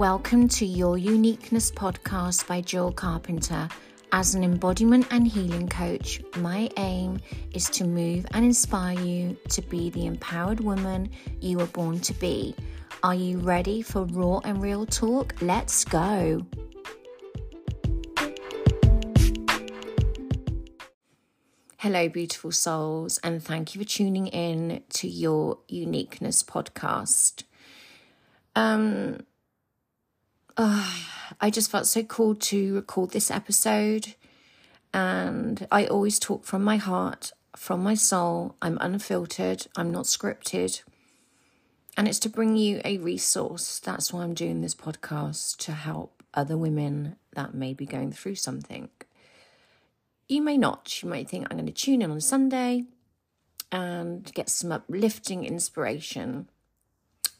Welcome to Your Uniqueness podcast by Jill Carpenter. As an embodiment and healing coach, my aim is to move and inspire you to be the empowered woman you were born to be. Are you ready for raw and real talk? Let's go. Hello, beautiful souls, and thank you for tuning in to your Uniqueness podcast. Um, I just felt so called to record this episode. And I always talk from my heart, from my soul. I'm unfiltered, I'm not scripted. And it's to bring you a resource. That's why I'm doing this podcast to help other women that may be going through something. You may not. You might think, I'm going to tune in on Sunday and get some uplifting inspiration.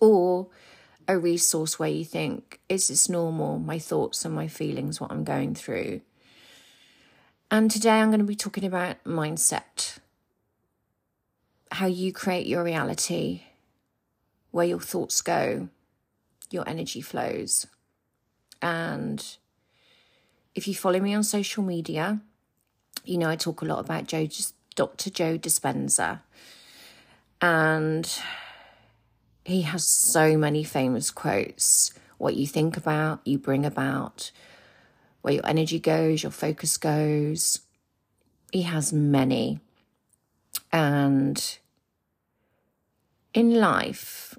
Or a resource where you think, is this normal? My thoughts and my feelings, what I'm going through. And today I'm going to be talking about mindset how you create your reality, where your thoughts go, your energy flows. And if you follow me on social media, you know I talk a lot about Joe, Dr. Joe Dispenza. And he has so many famous quotes. What you think about, you bring about. Where your energy goes, your focus goes. He has many. And in life,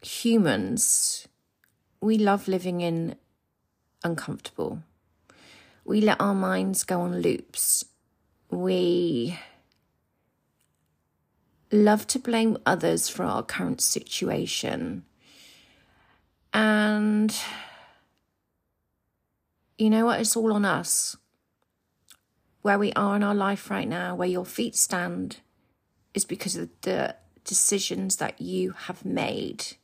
humans, we love living in uncomfortable. We let our minds go on loops. We love to blame others for our current situation. And you know what? It's all on us. Where we are in our life right now, where your feet stand, is because of the decisions that you have made.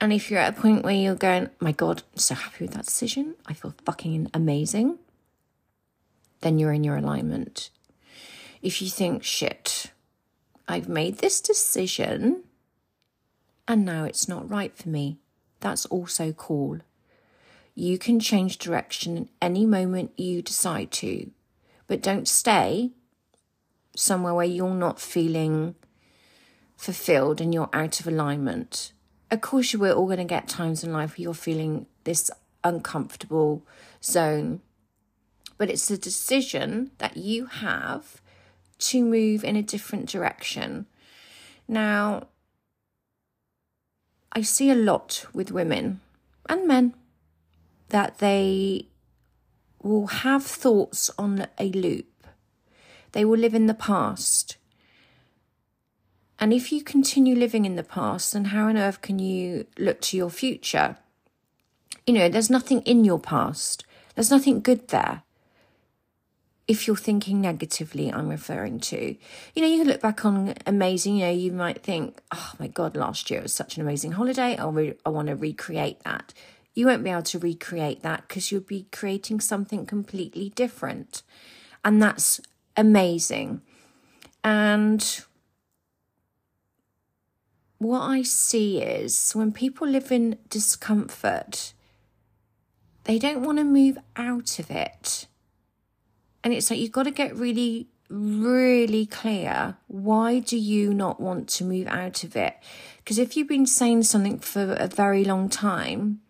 And if you're at a point where you're going, my God, I'm so happy with that decision, I feel fucking amazing, then you're in your alignment. If you think, shit, I've made this decision and now it's not right for me. That's also cool. You can change direction any moment you decide to, but don't stay somewhere where you're not feeling fulfilled and you're out of alignment. Of course, we're all going to get times in life where you're feeling this uncomfortable zone, but it's a decision that you have to move in a different direction. Now, I see a lot with women and men that they will have thoughts on a loop. They will live in the past. And if you continue living in the past, then how on earth can you look to your future? You know, there's nothing in your past, there's nothing good there if you're thinking negatively, I'm referring to. You know, you can look back on amazing, you know, you might think, oh my God, last year was such an amazing holiday. I'll re- I want to recreate that. You won't be able to recreate that because you'll be creating something completely different. And that's amazing. And what I see is when people live in discomfort, they don't want to move out of it and it's like you've got to get really, really clear why do you not want to move out of it? Because if you've been saying something for a very long time,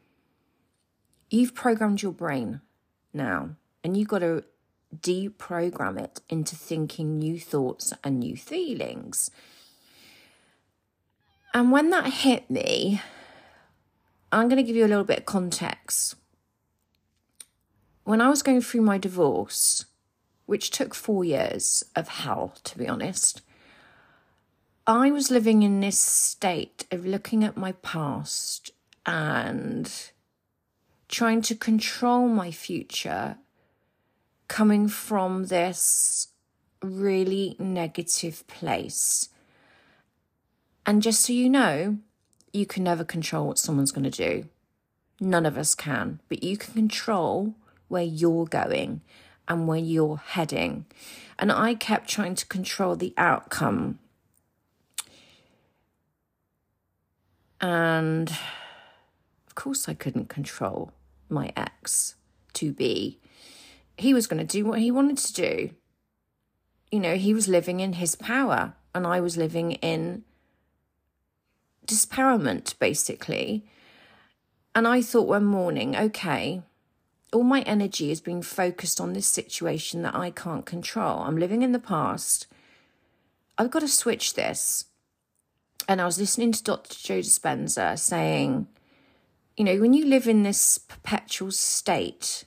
you've programmed your brain now and you've got to deprogram it into thinking new thoughts and new feelings. And when that hit me, I'm going to give you a little bit of context. When I was going through my divorce, which took four years of hell, to be honest. I was living in this state of looking at my past and trying to control my future coming from this really negative place. And just so you know, you can never control what someone's going to do. None of us can, but you can control where you're going and where you're heading. And I kept trying to control the outcome. And of course, I couldn't control my ex to be. He was going to do what he wanted to do. You know, he was living in his power, and I was living in dispowerment, basically. And I thought one morning, okay, all my energy is being focused on this situation that I can't control. I'm living in the past. I've got to switch this. And I was listening to Dr. Joe Dispenza saying, you know, when you live in this perpetual state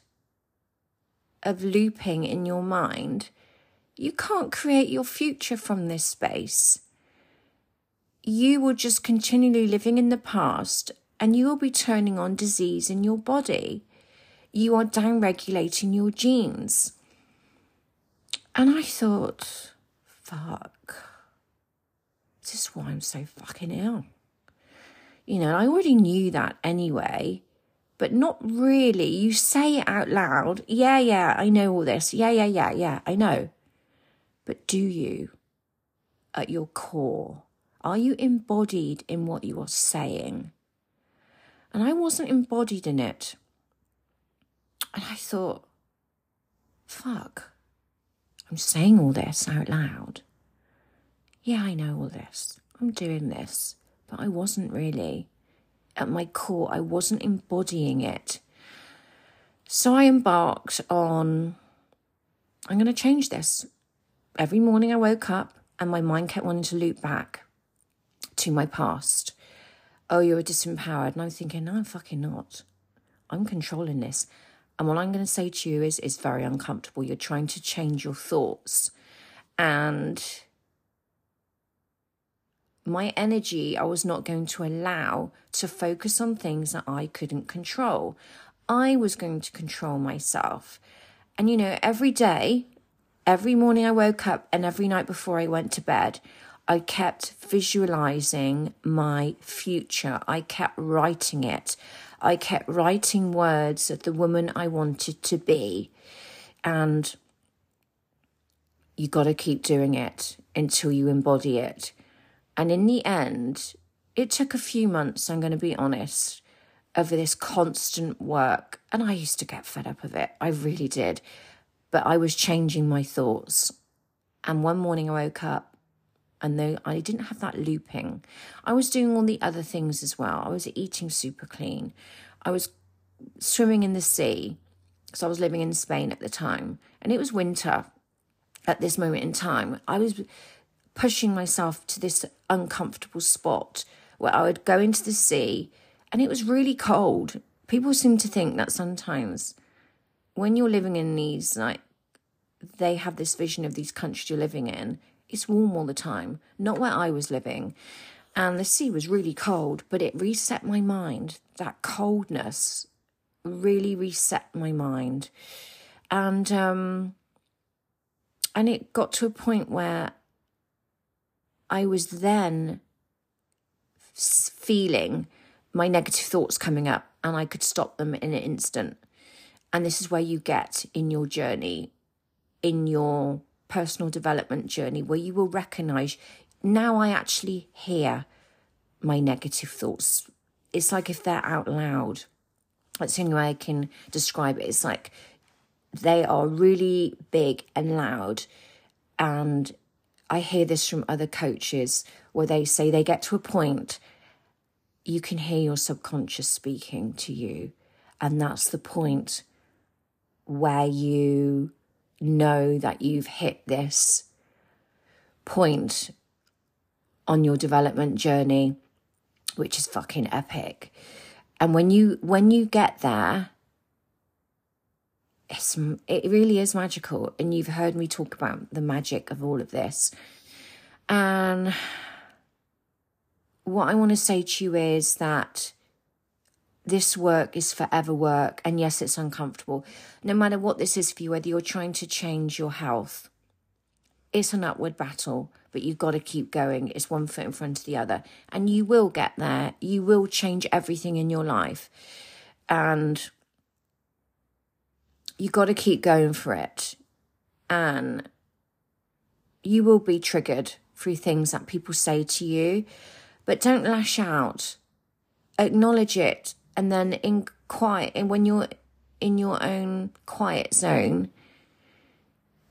of looping in your mind, you can't create your future from this space. You will just continually living in the past and you will be turning on disease in your body you are down regulating your genes. And I thought, fuck, this is why I'm so fucking ill. You know, I already knew that anyway, but not really. You say it out loud. Yeah, yeah, I know all this. Yeah, yeah, yeah, yeah, I know. But do you, at your core, are you embodied in what you are saying? And I wasn't embodied in it. And I thought, fuck, I'm saying all this out loud. Yeah, I know all this. I'm doing this. But I wasn't really. At my core, I wasn't embodying it. So I embarked on, I'm going to change this. Every morning I woke up and my mind kept wanting to loop back to my past. Oh, you're disempowered. And I'm thinking, no, I'm fucking not. I'm controlling this. And what I'm going to say to you is, is very uncomfortable. You're trying to change your thoughts. And my energy, I was not going to allow to focus on things that I couldn't control. I was going to control myself. And, you know, every day, every morning I woke up and every night before I went to bed, I kept visualizing my future. I kept writing it. I kept writing words of the woman I wanted to be. And you got to keep doing it until you embody it. And in the end, it took a few months, I'm going to be honest, of this constant work. And I used to get fed up of it. I really did. But I was changing my thoughts. And one morning I woke up and though I didn't have that looping, I was doing all the other things as well. I was eating super clean. I was swimming in the sea. So I was living in Spain at the time, and it was winter at this moment in time. I was pushing myself to this uncomfortable spot where I would go into the sea, and it was really cold. People seem to think that sometimes when you're living in these, like, they have this vision of these countries you're living in it's warm all the time, not where I was living. And the sea was really cold, but it reset my mind. That coldness really reset my mind. And um and it got to a point where I was then feeling my negative thoughts coming up and I could stop them in an instant. And this is where you get in your journey, in your personal development journey where you will recognize now I actually hear my negative thoughts. It's like if they're out loud. That's the only way I can describe it. It's like they are really big and loud. And I hear this from other coaches where they say they get to a point you can hear your subconscious speaking to you. And that's the point where you know that you've hit this point on your development journey which is fucking epic. And when you when you get there it's it really is magical. And you've heard me talk about the magic of all of this. And what i want to say to you is that this work is forever work. And yes, it's uncomfortable. No matter what this is for you, whether you're trying to change your health, it's an upward battle, but you've got to keep going. It's one foot in front of the other. And you will get there. You will change everything in your life. And you've got to keep going for it. And you will be triggered through things that people say to you, but don't lash out. Acknowledge it and then in quiet and when you're in your own quiet zone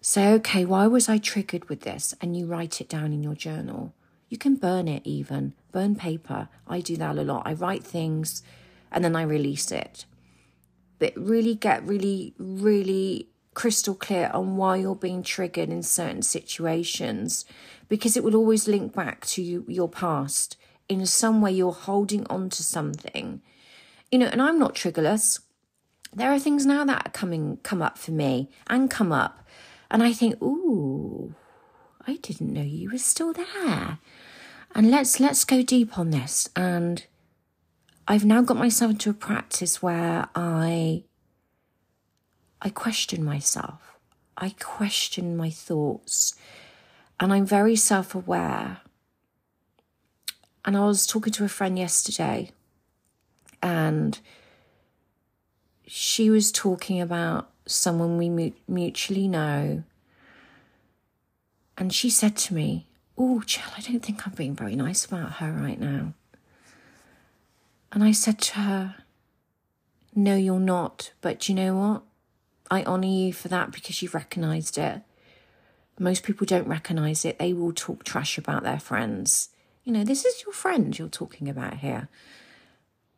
say okay why was i triggered with this? And you write it down in your journal. You can burn it even burn paper. I do that a lot. I write things and then i release it. But really get really really crystal clear on why you're being triggered in certain situations because it will always link back to you, your past. In some way you're holding on to something you know, and I'm not triggerless. There are things now that are coming come up for me and come up, and I think, ooh, I didn't know you were still there. And let's let's go deep on this. And I've now got myself into a practice where I I question myself. I question my thoughts. And I'm very self-aware. And I was talking to a friend yesterday and she was talking about someone we mutually know. And she said to me, Oh, Jill, I don't think I'm being very nice about her right now. And I said to her, No, you're not. But you know what? I honour you for that because you've recognised it. Most people don't recognise it. They will talk trash about their friends. You know, this is your friend you're talking about here.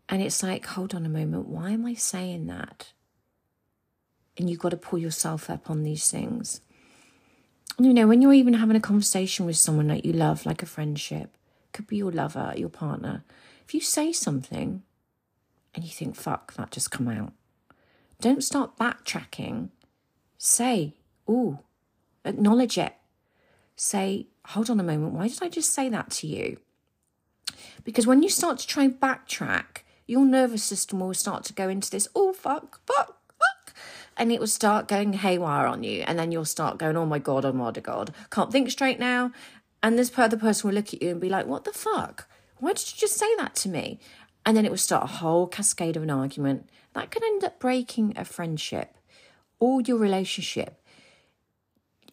And it's like, hold on a moment, why am I saying that? And you've got to pull yourself up on these things. You know, when you're even having a conversation with someone that you love, like a friendship, could be your lover, your partner, if you say something and you think, fuck, that just come out, don't start backtracking. Say, ooh, acknowledge it. Say, hold on a moment, why did I just say that to you? Because when you start to try and backtrack, your nervous system will start to go into this, oh, fuck, fuck, fuck. And it will start going haywire on you. And then you'll start going, oh my God, oh my God, can't think straight now. And this other person will look at you and be like, what the fuck? Why did you just say that to me? And then it will start a whole cascade of an argument. That could end up breaking a friendship or your relationship.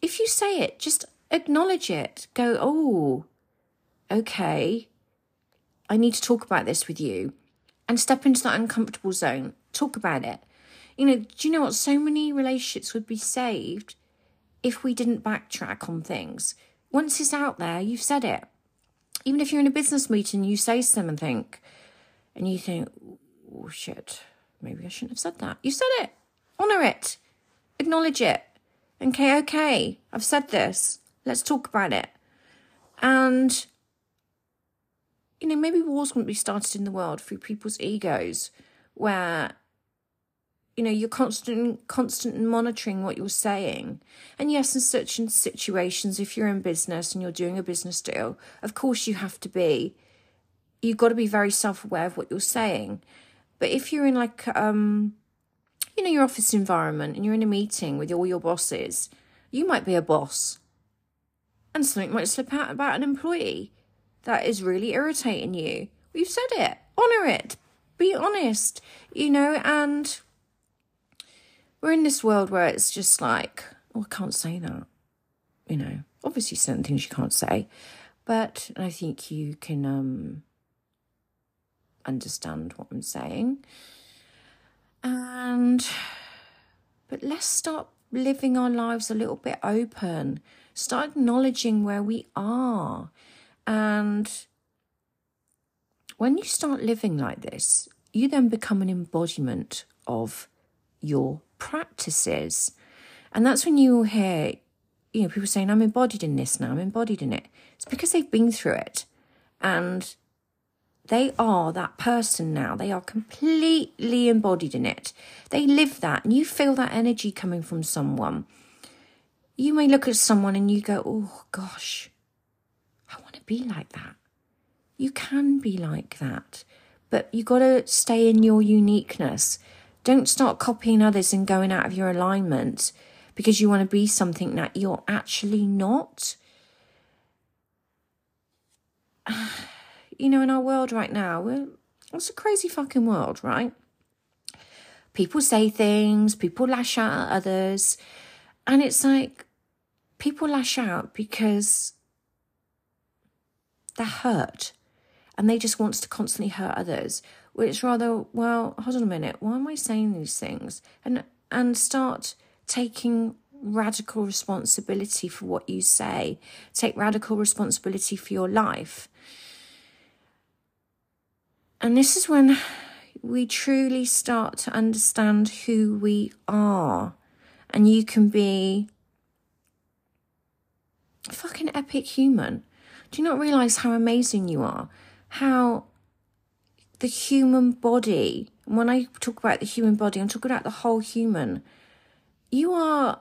If you say it, just acknowledge it. Go, oh, okay, I need to talk about this with you and step into that uncomfortable zone. Talk about it. You know, do you know what? So many relationships would be saved if we didn't backtrack on things. Once it's out there, you've said it. Even if you're in a business meeting, you say something and you think, oh shit, maybe I shouldn't have said that. You said it. Honour it. Acknowledge it. Okay, okay, I've said this. Let's talk about it. And you know, maybe wars wouldn't be started in the world through people's egos, where you know you're constant constant monitoring what you're saying. And yes in such situations if you're in business and you're doing a business deal of course you have to be. You've got to be very self-aware of what you're saying. But if you're in like um you know your office environment and you're in a meeting with all your bosses you might be a boss and something might slip out about an employee that is really irritating you. We've said it. Honor it. Be honest, you know, and we're in this world where it's just like, oh, I can't say that. You know, obviously certain things you can't say, but I think you can um understand what I'm saying. And but let's stop living our lives a little bit open. Start acknowledging where we are. And when you start living like this, you then become an embodiment of your practices. And that's when you hear, you know, people saying, I'm embodied in this now, I'm embodied in it. It's because they've been through it. And they are that person now. They are completely embodied in it. They live that, and you feel that energy coming from someone. You may look at someone and you go, oh gosh, be like that. You can be like that, but you got to stay in your uniqueness. Don't start copying others and going out of your alignment because you want to be something that you're actually not. You know, in our world right now, it's a crazy fucking world, right? People say things, people lash out at others, and it's like people lash out because they're hurt and they just wants to constantly hurt others. Which rather, well, hold on a minute, why am I saying these things? And and start taking radical responsibility for what you say. Take radical responsibility for your life. And this is when we truly start to understand who we are. And you can be a fucking epic human. Do you not realize how amazing you are? How the human body, when I talk about the human body, I'm talking about the whole human. You are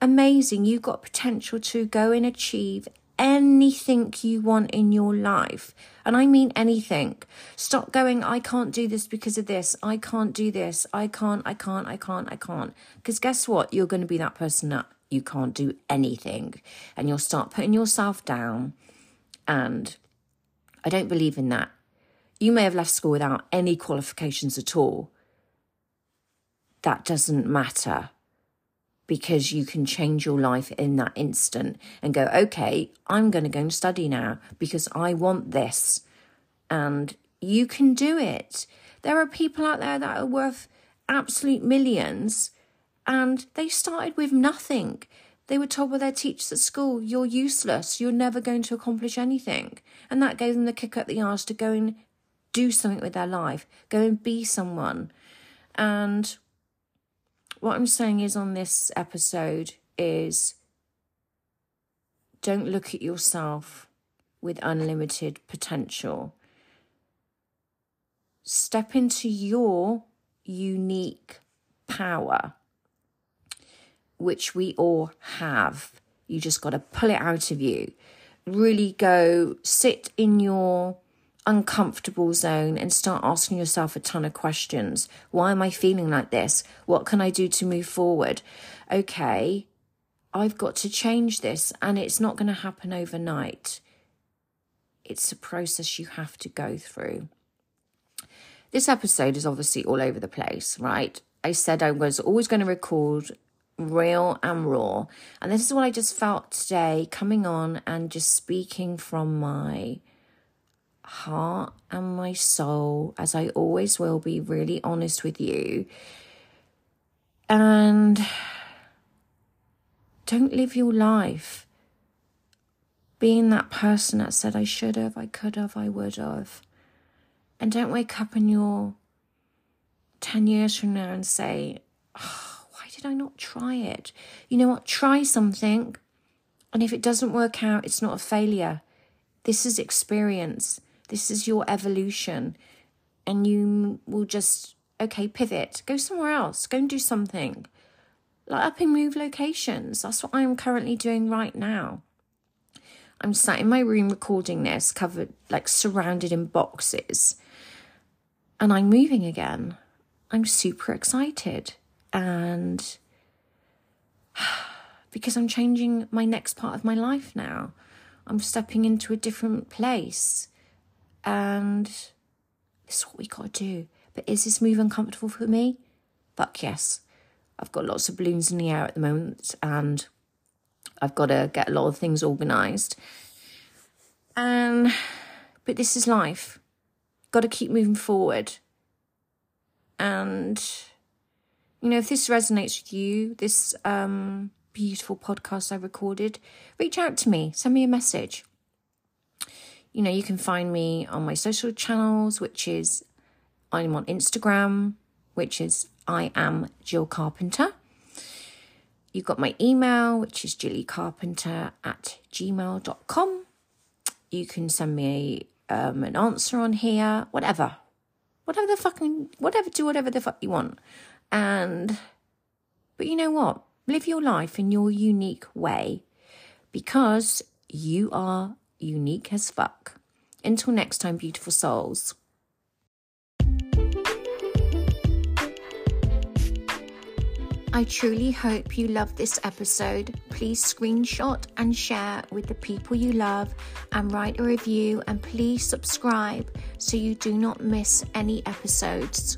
amazing. You've got potential to go and achieve anything you want in your life. And I mean anything. Stop going, I can't do this because of this. I can't do this. I can't, I can't, I can't, I can't. Because guess what? You're going to be that person that you can't do anything. And you'll start putting yourself down. And I don't believe in that. You may have left school without any qualifications at all. That doesn't matter because you can change your life in that instant and go, okay, I'm going to go and study now because I want this. And you can do it. There are people out there that are worth absolute millions and they started with nothing. They were told by their teachers at school, you're useless, you're never going to accomplish anything. And that gave them the kick up the arse to go and do something with their life, go and be someone. And what I'm saying is on this episode is don't look at yourself with unlimited potential. Step into your unique power, which we all have. You just got to pull it out of you. Really go sit in your uncomfortable zone and start asking yourself a ton of questions. Why am I feeling like this? What can I do to move forward? Okay, I've got to change this, and it's not going to happen overnight. It's a process you have to go through. This episode is obviously all over the place, right? I said I was always going to record real and raw. And this is what I just felt today coming on and just speaking from my heart and my soul, as I always will be really honest with you. And don't live your life being that person that said, I should have, I could have, I would have. And don't wake up in your 10 years from now and say, oh, did I not try it? You know what? Try something. And if it doesn't work out, it's not a failure. This is experience. This is your evolution. And you will just, okay, pivot, go somewhere else, go and do something. Like up and move locations. That's what I'm currently doing right now. I'm sat in my room recording this, covered, like surrounded in boxes. And I'm moving again. I'm super excited. And because I'm changing my next part of my life now, I'm stepping into a different place. And this is what we got to do. But is this move uncomfortable for me? Fuck yes. I've got lots of balloons in the air at the moment and I've got to get a lot of things organised. Um, but this is life. Got to keep moving forward. And, you know, if this resonates with you, this um, beautiful podcast I recorded, reach out to me, send me a message you know, you can find me on my social channels, which is I'm on Instagram, which is I am Jill Carpenter. You've got my email, which is jillycarpenter at gmail.com. You can send me um, an answer on here, whatever. Whatever the fucking, whatever, do whatever the fuck you want. And, but you know what? Live your life in your unique way because you are unique as fuck. Until next time, beautiful souls. I truly hope you loved this episode. Please screenshot and share with the people you love and write a review and please subscribe so you do not miss any episodes.